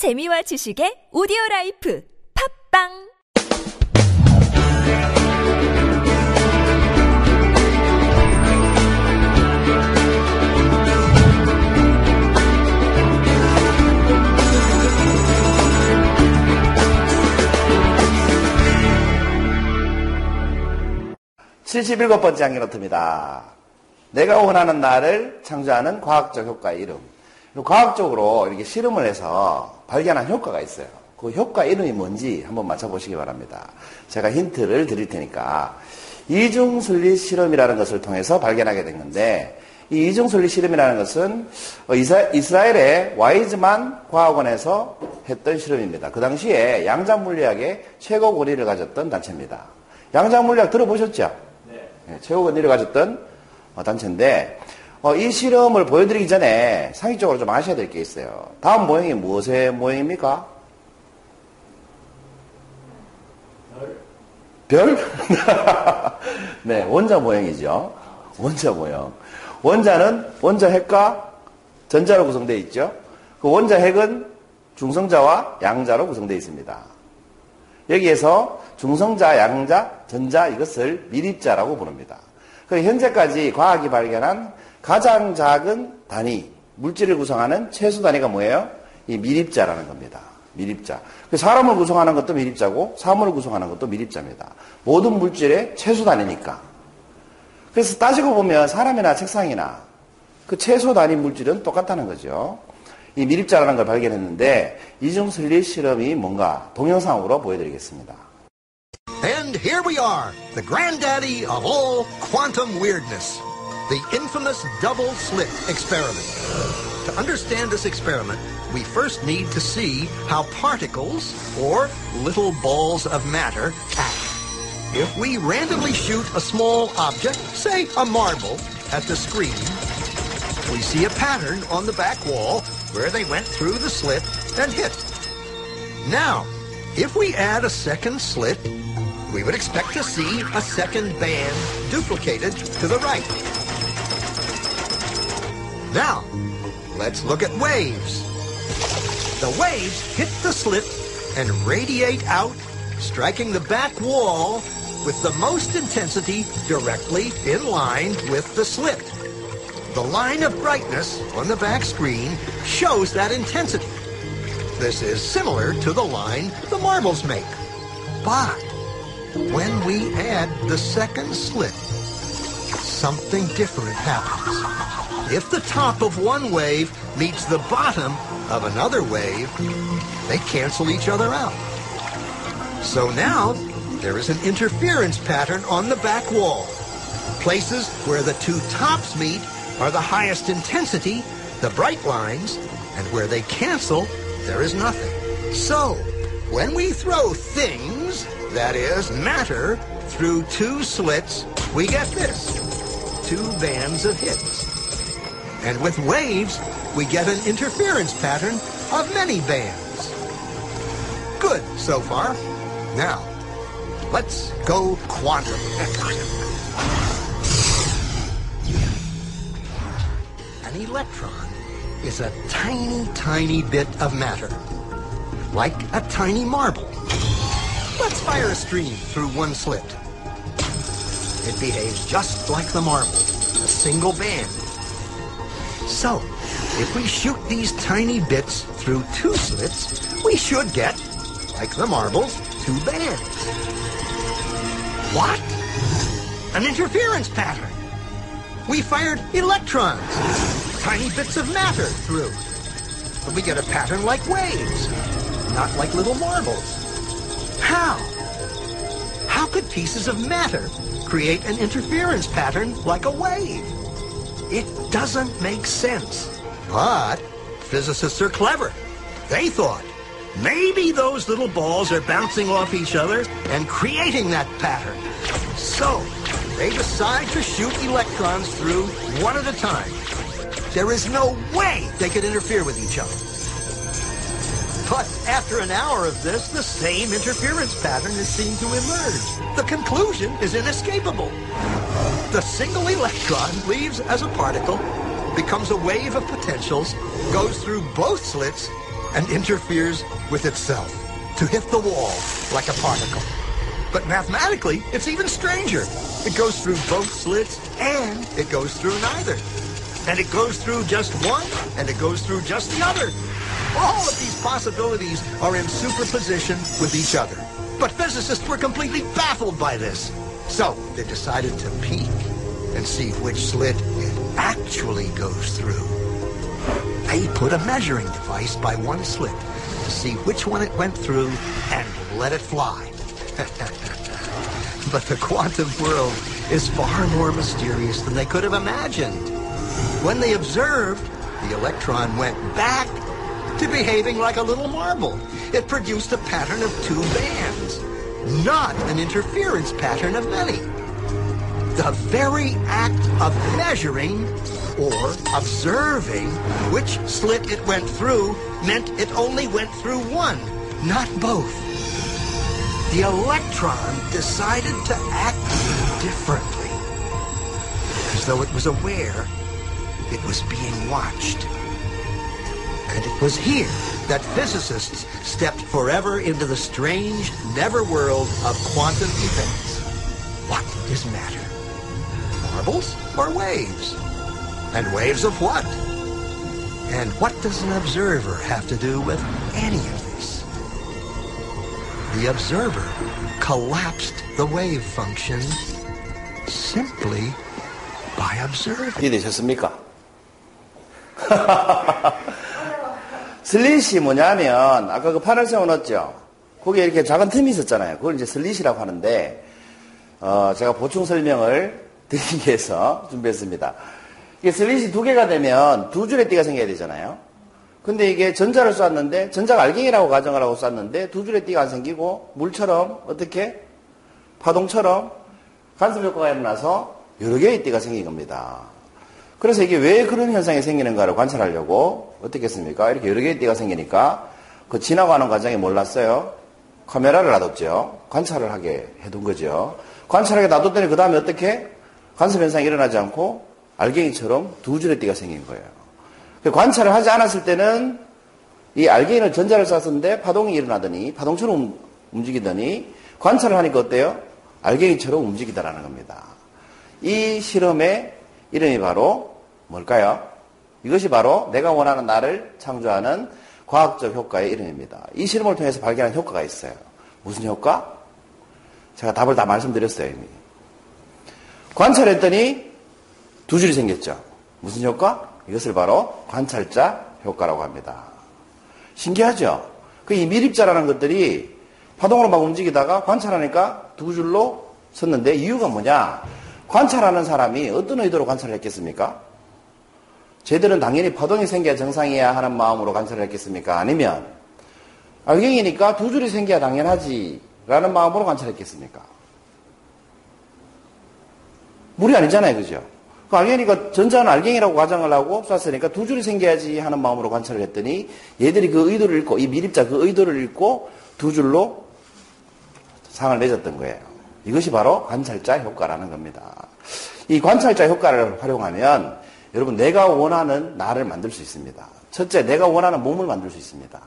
재미와 지식의 오디오 라이프 팟빵 칠십일곱 번째 향기노트입니다. 내가 원하는 나를 창조하는 과학적 효과의 이름. 과학적으로 이렇게 실험을 해서 발견한 효과가 있어요. 그 효과 이름이 뭔지 한번 맞춰보시기 바랍니다. 제가 힌트를 드릴 테니까 이중순리 실험이라는 것을 통해서 발견하게 된 건데 이 이중순리 실험이라는 것은 이스라엘의 와이즈만 과학원에서 했던 실험입니다. 그 당시에 양자물리학의 최고 권위를 가졌던 단체입니다. 양자물리학 들어보셨죠? 네. 최고 권위를 가졌던 단체인데 어, 이 실험을 보여드리기 전에 상식적으로 좀 아셔야 될 게 있어요. 다음 모형이 무엇의 모형입니까? 별? 네, 원자 모형이죠. 원자 모형. 원자는 원자 핵과 전자로 구성되어 있죠. 그 원자 핵은 중성자와 양자로 구성되어 있습니다. 여기에서 중성자, 양자, 전자 이것을 미립자라고 부릅니다. 그 현재까지 과학이 발견한 가장 작은 단위, 물질을 구성하는 최소 단위가 뭐예요? 이 미립자라는 겁니다. 미립자. 그 사람을 구성하는 것도 미립자고 사물을 구성하는 것도 미립자입니다. 모든 물질의 최소 단위니까. 그래서 따지고 보면 사람이나 책상이나 그 최소 단위 물질은 똑같다는 거죠. 이 미립자라는 걸 발견했는데 이중슬리 실험이 뭔가 동영상으로 보여드리겠습니다. And here we are, the granddaddy of all quantum weirdness. The infamous double slit experiment. To understand this experiment, we first need to see how particles, or little balls of matter, act. If we randomly shoot a small object, say a marble, at the screen, we see a pattern on the back wall where they went through the slit and hit. Now, if we add a second slit, we would expect to see a second band duplicated to the right. Now, let's look at waves. The waves hit the slit and radiate out, striking the back wall with the most intensity directly in line with the slit. The line of brightness on the back screen shows that intensity. This is similar to the line the marbles make. But when we add the second slit, something different happens. If the top of one wave meets the bottom of another wave, they cancel each other out. So now, there is an interference pattern on the back wall. Places where the two tops meet are the highest intensity, the bright lines, and where they cancel, there is nothing. So, when we throw things, that is, matter, through two slits, we get this. Two bands of hits. And with waves, we get an interference pattern of many bands. Good so far. Now, let's go quantum. An electron is a tiny, tiny bit of matter, like a tiny marble. Let's fire a stream through one slit. It behaves just like the marble, a single band so, if we shoot these tiny bits through two slits, we should get, like the marbles, two bands. What? An interference pattern. We fired electrons, tiny bits of matter through. But we get a pattern like waves, not like little marbles. How? How could pieces of matter create an interference pattern like a wave? It doesn't make sense. But physicists are clever. They thought maybe those little balls are bouncing off each other and creating that pattern. So they decide to shoot electrons through one at a time. There is no way they could interfere with each other. But after an hour of this, the same interference pattern is seen to emerge. The conclusion is inescapable. The single electron leaves as a particle, becomes a wave of potentials, goes through both slits, and interferes with itself to hit the wall like a particle. But mathematically, it's even stranger. It goes through both slits and it goes through neither. And it goes through just one and it goes through just the other. All of these possibilities are in superposition with each other. But physicists were completely baffled by this. So they decided to peek and see which slit it actually goes through. They put a measuring device by one slit to see which one it went through and let it fly. but the quantum world is far more mysterious than they could have imagined. When they observed, the electron went back to behaving like a little marble. It produced a pattern of two bands, not an interference pattern of many. The very act of measuring or observing which slit it went through meant it only went through one, not both. The electron decided to act differently, as though it was aware it was being watched. And it was here that physicists stepped forever into the strange, never world of quantum effects. What is matter? Marbles or waves? And waves of what? And what does an observer have to do with any of this? The observer collapsed the wave function simply by observing. 你得是思密达。哈哈哈哈哈。슬릿이 뭐냐면 아까 그 판을 세워놨죠. 거기에 이렇게 작은 틈이 있었잖아요. 그걸 이제 슬릿이라고 하는데 어, 제가 보충 설명을 드리기 위해서 준비했습니다. 이게 슬릿이 두 개가 되면 두 줄의 띠가 생겨야 되잖아요. 근데 이게 전자를 쐈는데 전자가 알갱이라고 가정을 하고 쐈는데 두 줄의 띠가 안 생기고 물처럼 어떻게 파동처럼 간섭 효과가 일어나서 여러 개의 띠가 생긴 겁니다. 그래서 이게 왜 그런 현상이 생기는가를 관찰하려고 어떻게 했습니까? 이렇게 여러 개의 띠가 생기니까 그 지나가는 과정에 몰랐어요. 카메라를 놔뒀죠. 관찰을 하게 해둔 거죠. 관찰하게 놔뒀더니 그 다음에 어떻게 간섭 현상이 일어나지 않고 알갱이처럼 두 줄의 띠가 생긴 거예요. 그 관찰을 하지 않았을 때는 이 알갱이는 전자를 쐈었는데 파동이 일어나더니 파동처럼 움직이더니 관찰을 하니까 어때요? 알갱이처럼 움직이다라는 겁니다. 이 실험의 이름이 바로 뭘까요? 이것이 바로 내가 원하는 나를 창조하는 과학적 효과의 이름입니다. 이 실험을 통해서 발견한 효과가 있어요. 무슨 효과? 제가 답을 다 말씀드렸어요, 이미. 관찰했더니 두 줄이 생겼죠. 무슨 효과? 이것을 바로 관찰자 효과라고 합니다. 신기하죠? 그 이 미립자라는 것들이 파동으로 막 움직이다가 관찰하니까 두 줄로 섰는데 이유가 뭐냐? 관찰하는 사람이 어떤 의도로 관찰을 했겠습니까? 쟤들은 당연히 파동이 생겨야 정상이야 하는 마음으로 관찰을 했겠습니까? 아니면 알갱이니까 두 줄이 생겨야 당연하지 라는 마음으로 관찰했겠습니까? 물이 아니잖아요. 그죠? 그 알갱이니까 전자는 알갱이라고 가정을 하고 쐈으니까 두 줄이 생겨야지 하는 마음으로 관찰을 했더니 얘들이 그 의도를 읽고 이 미립자 그 의도를 읽고 두 줄로 상을 맺었던 거예요. 이것이 바로 관찰자 효과라는 겁니다. 이 관찰자 효과를 활용하면 여러분 내가 원하는 나를 만들 수 있습니다. 첫째, 내가 원하는 몸을 만들 수 있습니다.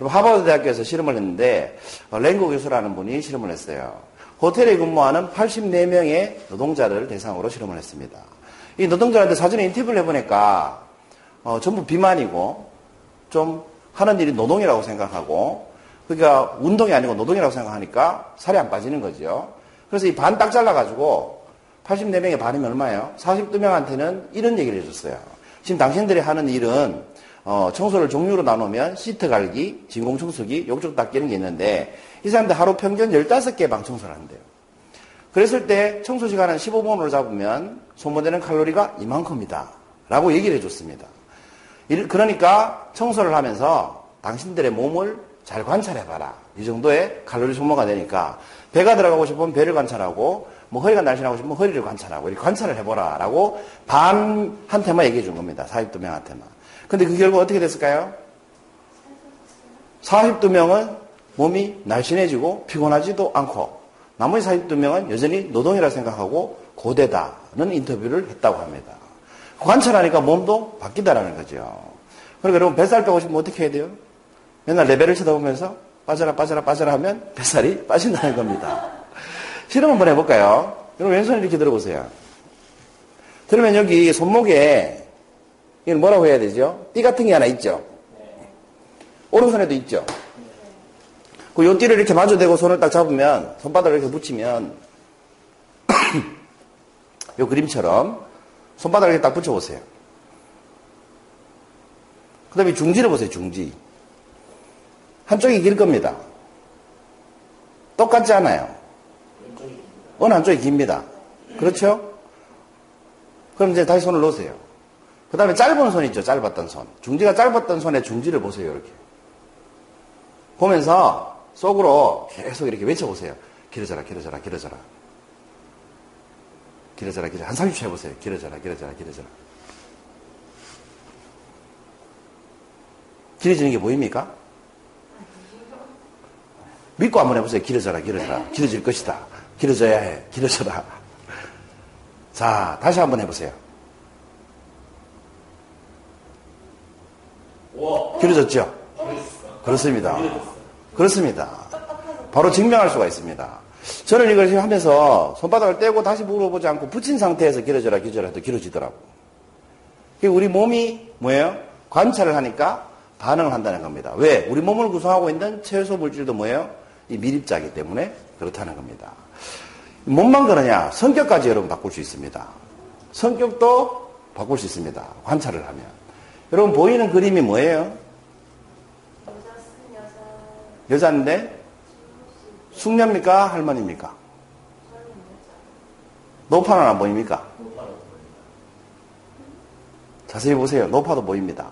여러분 하버드 대학교에서 실험을 했는데 어, 랭고 교수라는 분이 실험을 했어요. 호텔에 근무하는 84명의 노동자를 대상으로 실험을 했습니다. 이 노동자한테 사전에 인터뷰를 해보니까 어, 전부 비만이고 좀 하는 일이 노동이라고 생각하고 그러니까 운동이 아니고 노동이라고 생각하니까 살이 안 빠지는 거죠. 그래서 이 반 딱 잘라가지고 84명의 반이면 얼마예요? 42명한테는 이런 얘기를 해줬어요. 지금 당신들이 하는 일은 어, 청소를 종류로 나누면 시트 갈기, 진공 청소기, 욕조 닦기는 게 있는데 이 사람들 하루 평균 15개 방 청소를 한대요. 그랬을 때 청소 시간은 15분으로 잡으면 소모되는 칼로리가 이만큼이다. 라고 얘기를 해줬습니다. 그러니까 청소를 하면서 당신들의 몸을 잘 관찰해봐라. 이 정도의 칼로리 소모가 되니까 배가 들어가고 싶으면 배를 관찰하고 뭐 허리가 날씬하고 싶으면 허리를 관찰하고 이렇게 관찰을 해보라. 라고 반한테만 얘기해 준 겁니다. 42명한테만. 근데 그 결과 어떻게 됐을까요? 42명은 몸이 날씬해지고 피곤하지도 않고 나머지 42명은 여전히 노동이라 생각하고 고대다는 인터뷰를 했다고 합니다. 관찰하니까 몸도 바뀌다라는 거죠. 그러니까 여러분 뱃살 빼고 싶으면 어떻게 해야 돼요? 맨날 레벨을 쳐다보면서 빠져라, 빠져라, 빠져라 하면 뱃살이 빠진다는 겁니다. 실험 한번 해볼까요? 여러분 왼손 이렇게 들어보세요. 그러면 여기 손목에 이걸 뭐라고 해야 되죠? 띠 같은 게 하나 있죠? 오른손에도 있죠? 그요 띠를 이렇게 마주대고 손을 딱 잡으면 손바닥을 이렇게 붙이면 요 그림처럼 손바닥을 이렇게 딱 붙여보세요. 그 다음에 중지를 보세요, 중지. 한쪽이 길 겁니다. 똑같지 않아요. 어느 한쪽이 깁니다. 그렇죠? 그럼 이제 다시 손을 놓으세요. 그 다음에 짧은 손 있죠, 짧았던 손. 중지가 짧았던 손에 중지를 보세요, 이렇게. 보면서 속으로 계속 이렇게 외쳐보세요. 길어져라, 길어져라, 길어져라. 길어져라, 길어져라. 한 30초 해보세요. 길어져라, 길어져라, 길어져라. 길어지는 게 보입니까? 믿고 한번 해보세요. 길어져라, 길어져라. 길어질 것이다. 길어져야 해. 길어져라. 자, 다시 한번 해보세요. 길어졌죠? 그렇습니다. 그렇습니다. 바로 증명할 수가 있습니다. 저는 이걸 하면서 손바닥을 떼고 다시 물어보지 않고 붙인 상태에서 길어져라, 길어져라 해도 길어지더라고. 우리 몸이 뭐예요? 관찰을 하니까 반응을 한다는 겁니다. 왜? 우리 몸을 구성하고 있는 채소 물질도 뭐예요? 이 미립자이기 때문에 그렇다는 겁니다. 몸만 그러냐? 성격까지 여러분 바꿀 수 있습니다. 성격도 바꿀 수 있습니다. 관찰을 하면. 여러분 보이는 그림이 뭐예요? 여자인데 숙녀입니까? 할머니입니까? 노파는 안 보입니까? 자세히 보세요. 노파도 보입니다.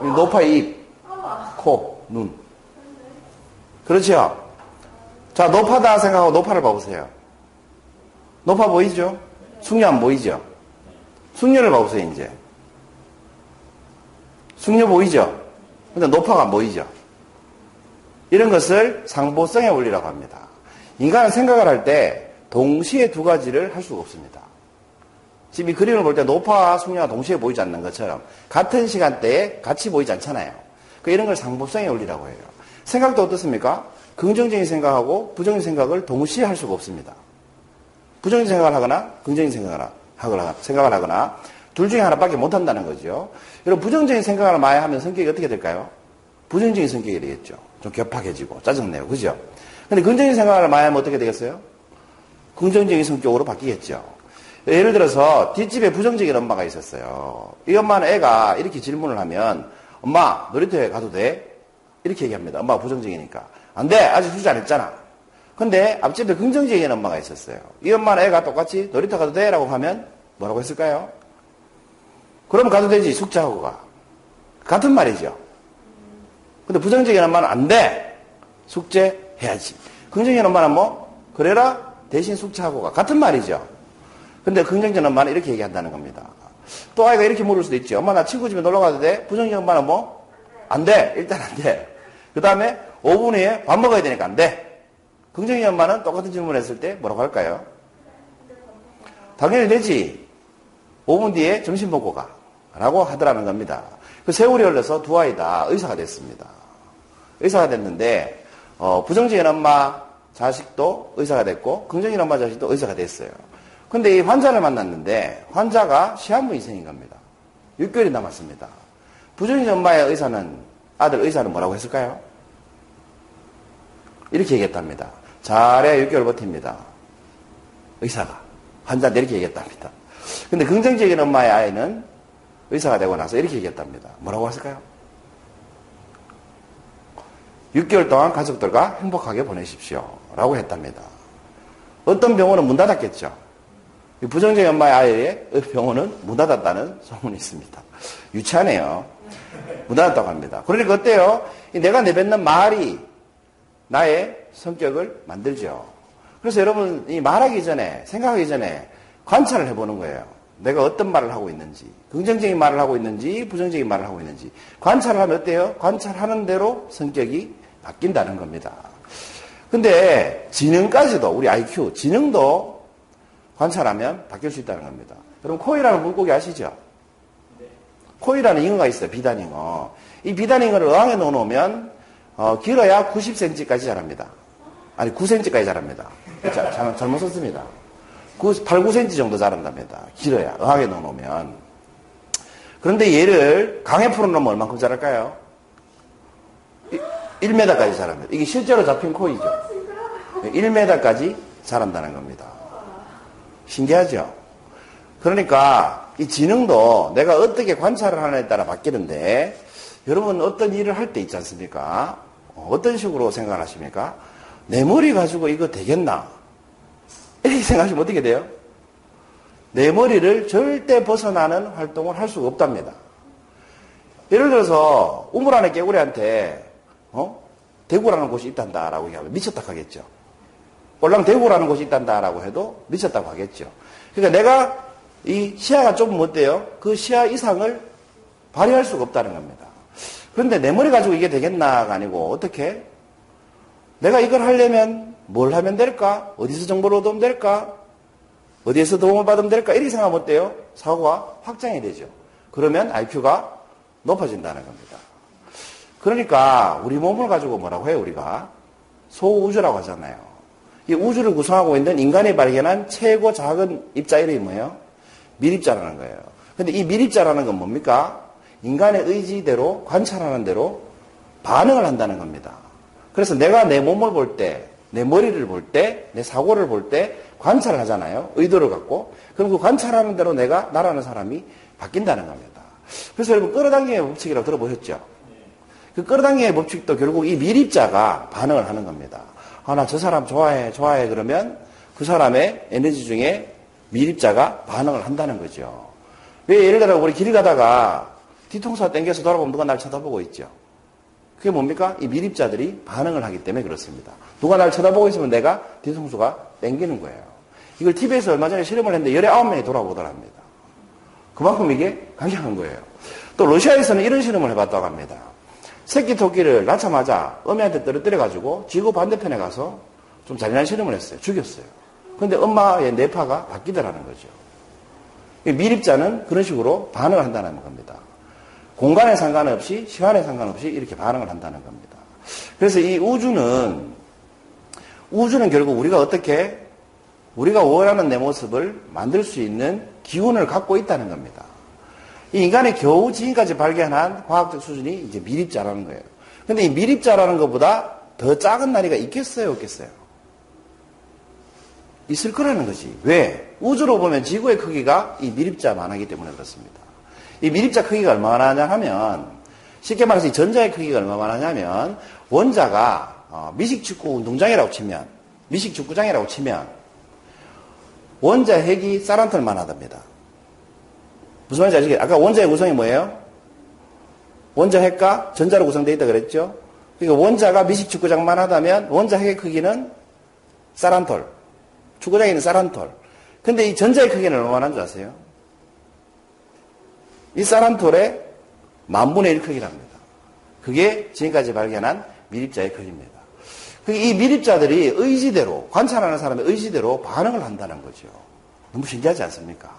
노파의 입, 코, 눈. 그렇죠? 자, 노파다 생각하고 노파를 봐보세요. 노파 보이죠? 숙녀 안 보이죠? 숙녀를 봐보세요, 이제. 숙녀 보이죠? 근데 노파가 안 보이죠? 이런 것을 상보성의 원리라고 합니다. 인간은 생각을 할 때 동시에 두 가지를 할 수가 없습니다. 지금 이 그림을 볼때 노파와 숙녀가 동시에 보이지 않는 것처럼 같은 시간대에 같이 보이지 않잖아요. 그 이런 걸 상보성의 원리라고 해요. 생각도 어떻습니까? 긍정적인 생각하고 부정적인 생각을 동시에 할 수가 없습니다. 부정적인 생각을 하거나 긍정적인 생각을 하거나, 생각을 하거나 둘 중에 하나밖에 못 한다는 거죠. 여러분 부정적인 생각을 많이 하면 성격이 어떻게 될까요? 부정적인 성격이 되겠죠. 좀 격하게지고 짜증내고 그죠? 근데 긍정적인 생각을 많이 하면 어떻게 되겠어요? 긍정적인 성격으로 바뀌겠죠. 예를 들어서 뒷집에 부정적인 엄마가 있었어요. 이 엄마는 애가 이렇게 질문을 하면 엄마 놀이터에 가도 돼? 이렇게 얘기합니다. 엄마가 부정적이니까. 안 돼. 아직 숙제 안 했잖아. 근데 앞집에 긍정적인 엄마가 있었어요. 이 엄마는 애가 똑같이 놀이터 가도 돼? 라고 하면 뭐라고 했을까요? 그럼 가도 되지. 숙제하고 가. 같은 말이죠. 근데 부정적인 엄마는 안 돼. 숙제 해야지. 긍정적인 엄마는 뭐 그래라 대신 숙제하고 가. 같은 말이죠. 근데 긍정적인 엄마는 이렇게 얘기한다는 겁니다. 또 아이가 이렇게 물을 수도 있죠. 엄마 나 친구 집에 놀러 가도 돼? 부정적인 엄마는 뭐? 안 돼. 일단 안 돼. 그 다음에 5분 후에 밥 먹어야 되니까 안 돼. 긍정적인 엄마는 똑같은 질문을 했을 때 뭐라고 할까요? 당연히 되지. 5분 뒤에 점심 먹고 가. 라고 하더라는 겁니다. 그 세월이 흘러서 두 아이 다 의사가 됐습니다. 의사가 됐는데, 어, 부정적인 엄마 자식도 의사가 됐고, 긍정적인 엄마 자식도 의사가 됐어요. 근데 이 환자를 만났는데, 환자가 시한부 인생인 겁니다. 6개월이 남았습니다. 부정적인 엄마의 의사는, 아들 의사는 뭐라고 했을까요? 이렇게 얘기했답니다. 잘해 6개월 버팁니다. 의사가. 환자한테 이렇게 얘기했답니다. 근데 긍정적인 엄마의 아이는 의사가 되고 나서 이렇게 얘기했답니다. 뭐라고 했을까요? 6개월 동안 가족들과 행복하게 보내십시오. 라고 했답니다. 어떤 병원은 문 닫았겠죠. 부정적인 엄마의 아이의 병원은 문 닫았다는 소문이 있습니다. 유치하네요. 문 닫았다고 합니다. 그러니까 어때요? 내가 내뱉는 말이 나의 성격을 만들죠. 그래서 여러분, 이 말하기 전에, 생각하기 전에 관찰을 해보는 거예요. 내가 어떤 말을 하고 있는지, 긍정적인 말을 하고 있는지, 부정적인 말을 하고 있는지. 관찰을 하면 어때요? 관찰하는 대로 성격이 바뀐다는 겁니다. 근데 지능까지도, 우리 IQ, 지능도 관찰하면 바뀔 수 있다는 겁니다. 여러분, 코이라는 물고기 아시죠? 코이라는 잉어가 있어요. 비단잉어. 이 비단잉어를 어항에 넣어놓으면 어, 길어야 90cm까지 자랍니다. 아니 9cm까지 자랍니다. 자, 잘, 잘못 썼습니다. 9, 8, 9cm 정도 자란답니다. 길어야 어항에 넣어놓으면. 그런데 얘를 강에 풀어놓으면 얼만큼 자랄까요? 1m까지 자랍니다. 이게 실제로 잡힌 코이죠. 1m까지 자란다는 겁니다. 신기하죠? 그러니까 이 지능도 내가 어떻게 관찰을 하느냐에 따라 바뀌는데 여러분 어떤 일을 할 때 있지 않습니까? 어떤 식으로 생각을 하십니까? 내 머리 가지고 이거 되겠나? 이렇게 생각하시면 어떻게 돼요? 내 머리를 절대 벗어나는 활동을 할 수가 없답니다. 예를 들어서 우물 안에 개구리한테 어? 대구라는 곳이 있단다라고 얘기하면 미쳤다 하겠죠. 올랑 대구라는 곳이 있단다라고 해도 미쳤다고 하겠죠. 그러니까 내가 이 시야가 좀 어때요? 그 시야 이상을 발휘할 수가 없다는 겁니다. 그런데 내 머리 가지고 이게 되겠나가 아니고 어떻게? 내가 이걸 하려면 뭘 하면 될까? 어디서 정보를 얻으면 될까? 어디에서 도움을 받으면 될까? 이렇게 생각하면 어때요? 사고가 확장이 되죠. 그러면 IQ가 높아진다는 겁니다. 그러니까 우리 몸을 가지고 뭐라고 해요, 우리가? 소우주라고 하잖아요. 이 우주를 구성하고 있는 인간이 발견한 최고 작은 입자 이름이 뭐예요? 밀입자라는 거예요. 근데 이 밀입자라는 건 뭡니까? 인간의 의지대로 관찰하는 대로 반응을 한다는 겁니다. 그래서 내가 내 몸을 볼 때, 내 머리를 볼 때, 내 사고를 볼 때 관찰을 하잖아요. 의도를 갖고. 그럼 그 관찰하는 대로 내가 나라는 사람이 바뀐다는 겁니다. 그래서 여러분 끌어당김의 법칙이라고 들어보셨죠? 그 끌어당김의 법칙도 결국 이 밀입자가 반응을 하는 겁니다. 아, 나 저 사람 좋아해, 좋아해. 그러면 그 사람의 에너지 중에 밀입자가 반응을 한다는 거죠. 왜 예를 들어 우리 길 가다가 뒤통수가 땡겨서 돌아보면 누가 날 쳐다보고 있죠. 그게 뭡니까? 이 밀입자들이 반응을 하기 때문에 그렇습니다. 누가 날 쳐다보고 있으면 내가 뒤통수가 땡기는 거예요. 이걸 TV에서 얼마 전에 실험을 했는데 열에 아홉 명이 돌아보더랍니다. 그만큼 이게 강력한 거예요. 또 러시아에서는 이런 실험을 해봤다고 합니다. 새끼 토끼를 낳자마자 어미한테 떨어뜨려가지고 지구 반대편에 가서 좀 잔인한 실험을 했어요. 죽였어요. 근데 엄마의 뇌파가 바뀌더라는 거죠. 밀입자는 그런 식으로 반응을 한다는 겁니다. 공간에 상관없이 시간에 상관없이 이렇게 반응을 한다는 겁니다. 그래서 이 우주는 우주는 결국 우리가 어떻게 우리가 원하는 내 모습을 만들 수 있는 기운을 갖고 있다는 겁니다. 이 인간이 겨우 지금까지 발견한 과학적 수준이 이제 밀입자라는 거예요. 근데 이 밀입자라는 것보다 더 작은 나이가 있겠어요, 없겠어요? 있을 거라는 거지. 왜? 우주로 보면 지구의 크기가 이 밀입자만 하기 때문에 그렇습니다. 이 밀입자 크기가 얼마나 하냐 하면 쉽게 말해서 이 전자의 크기가 얼마나 하냐면 원자가 어, 미식축구 운동장이라고 치면 미식축구장이라고 치면 원자 핵이 쌀한 털만 하답니다. 무슨 말인지 아시겠어요? 아까 원자의 구성이 뭐예요? 원자 핵과 전자로 구성되어 있다 그랬죠? 그러니까 원자가 미식축구장만 하다면 원자 핵의 크기는 쌀한 털. 축구장에 있는 쌀한 털. 근데 이 전자의 크기는 얼마나 하는 줄 아세요? 이쌀한 톨의 만분의 1 크기랍니다. 그게 지금까지 발견한 밀입자의 크기입니다. 이 밀입자들이 의지대로, 관찰하는 사람의 의지대로 반응을 한다는 거죠. 너무 신기하지 않습니까?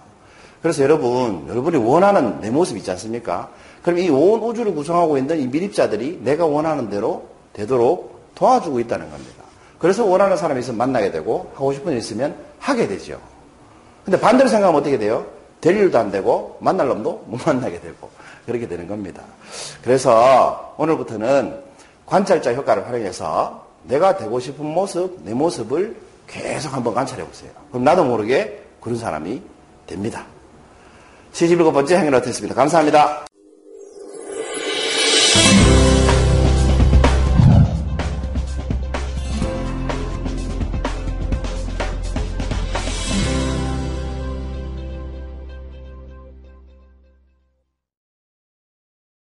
그래서 여러분, 여러분이 원하는 내 모습 있지 않습니까? 그럼 이 온 우주를 구성하고 있는 이 밀입자들이 내가 원하는 대로 되도록 도와주고 있다는 겁니다. 그래서 원하는 사람이 있으면 만나게 되고, 하고 싶은 일 있으면 하게 되죠. 근데 반대로 생각하면 어떻게 돼요? 될 일도 안 되고, 만날 놈도 못 만나게 되고, 그렇게 되는 겁니다. 그래서 오늘부터는 관찰자 효과를 활용해서 내가 되고 싶은 모습, 내 모습을 계속 한번 관찰해 보세요. 그럼 나도 모르게 그런 사람이 됩니다. 77번째 행위를 어떻습니다. 감사합니다.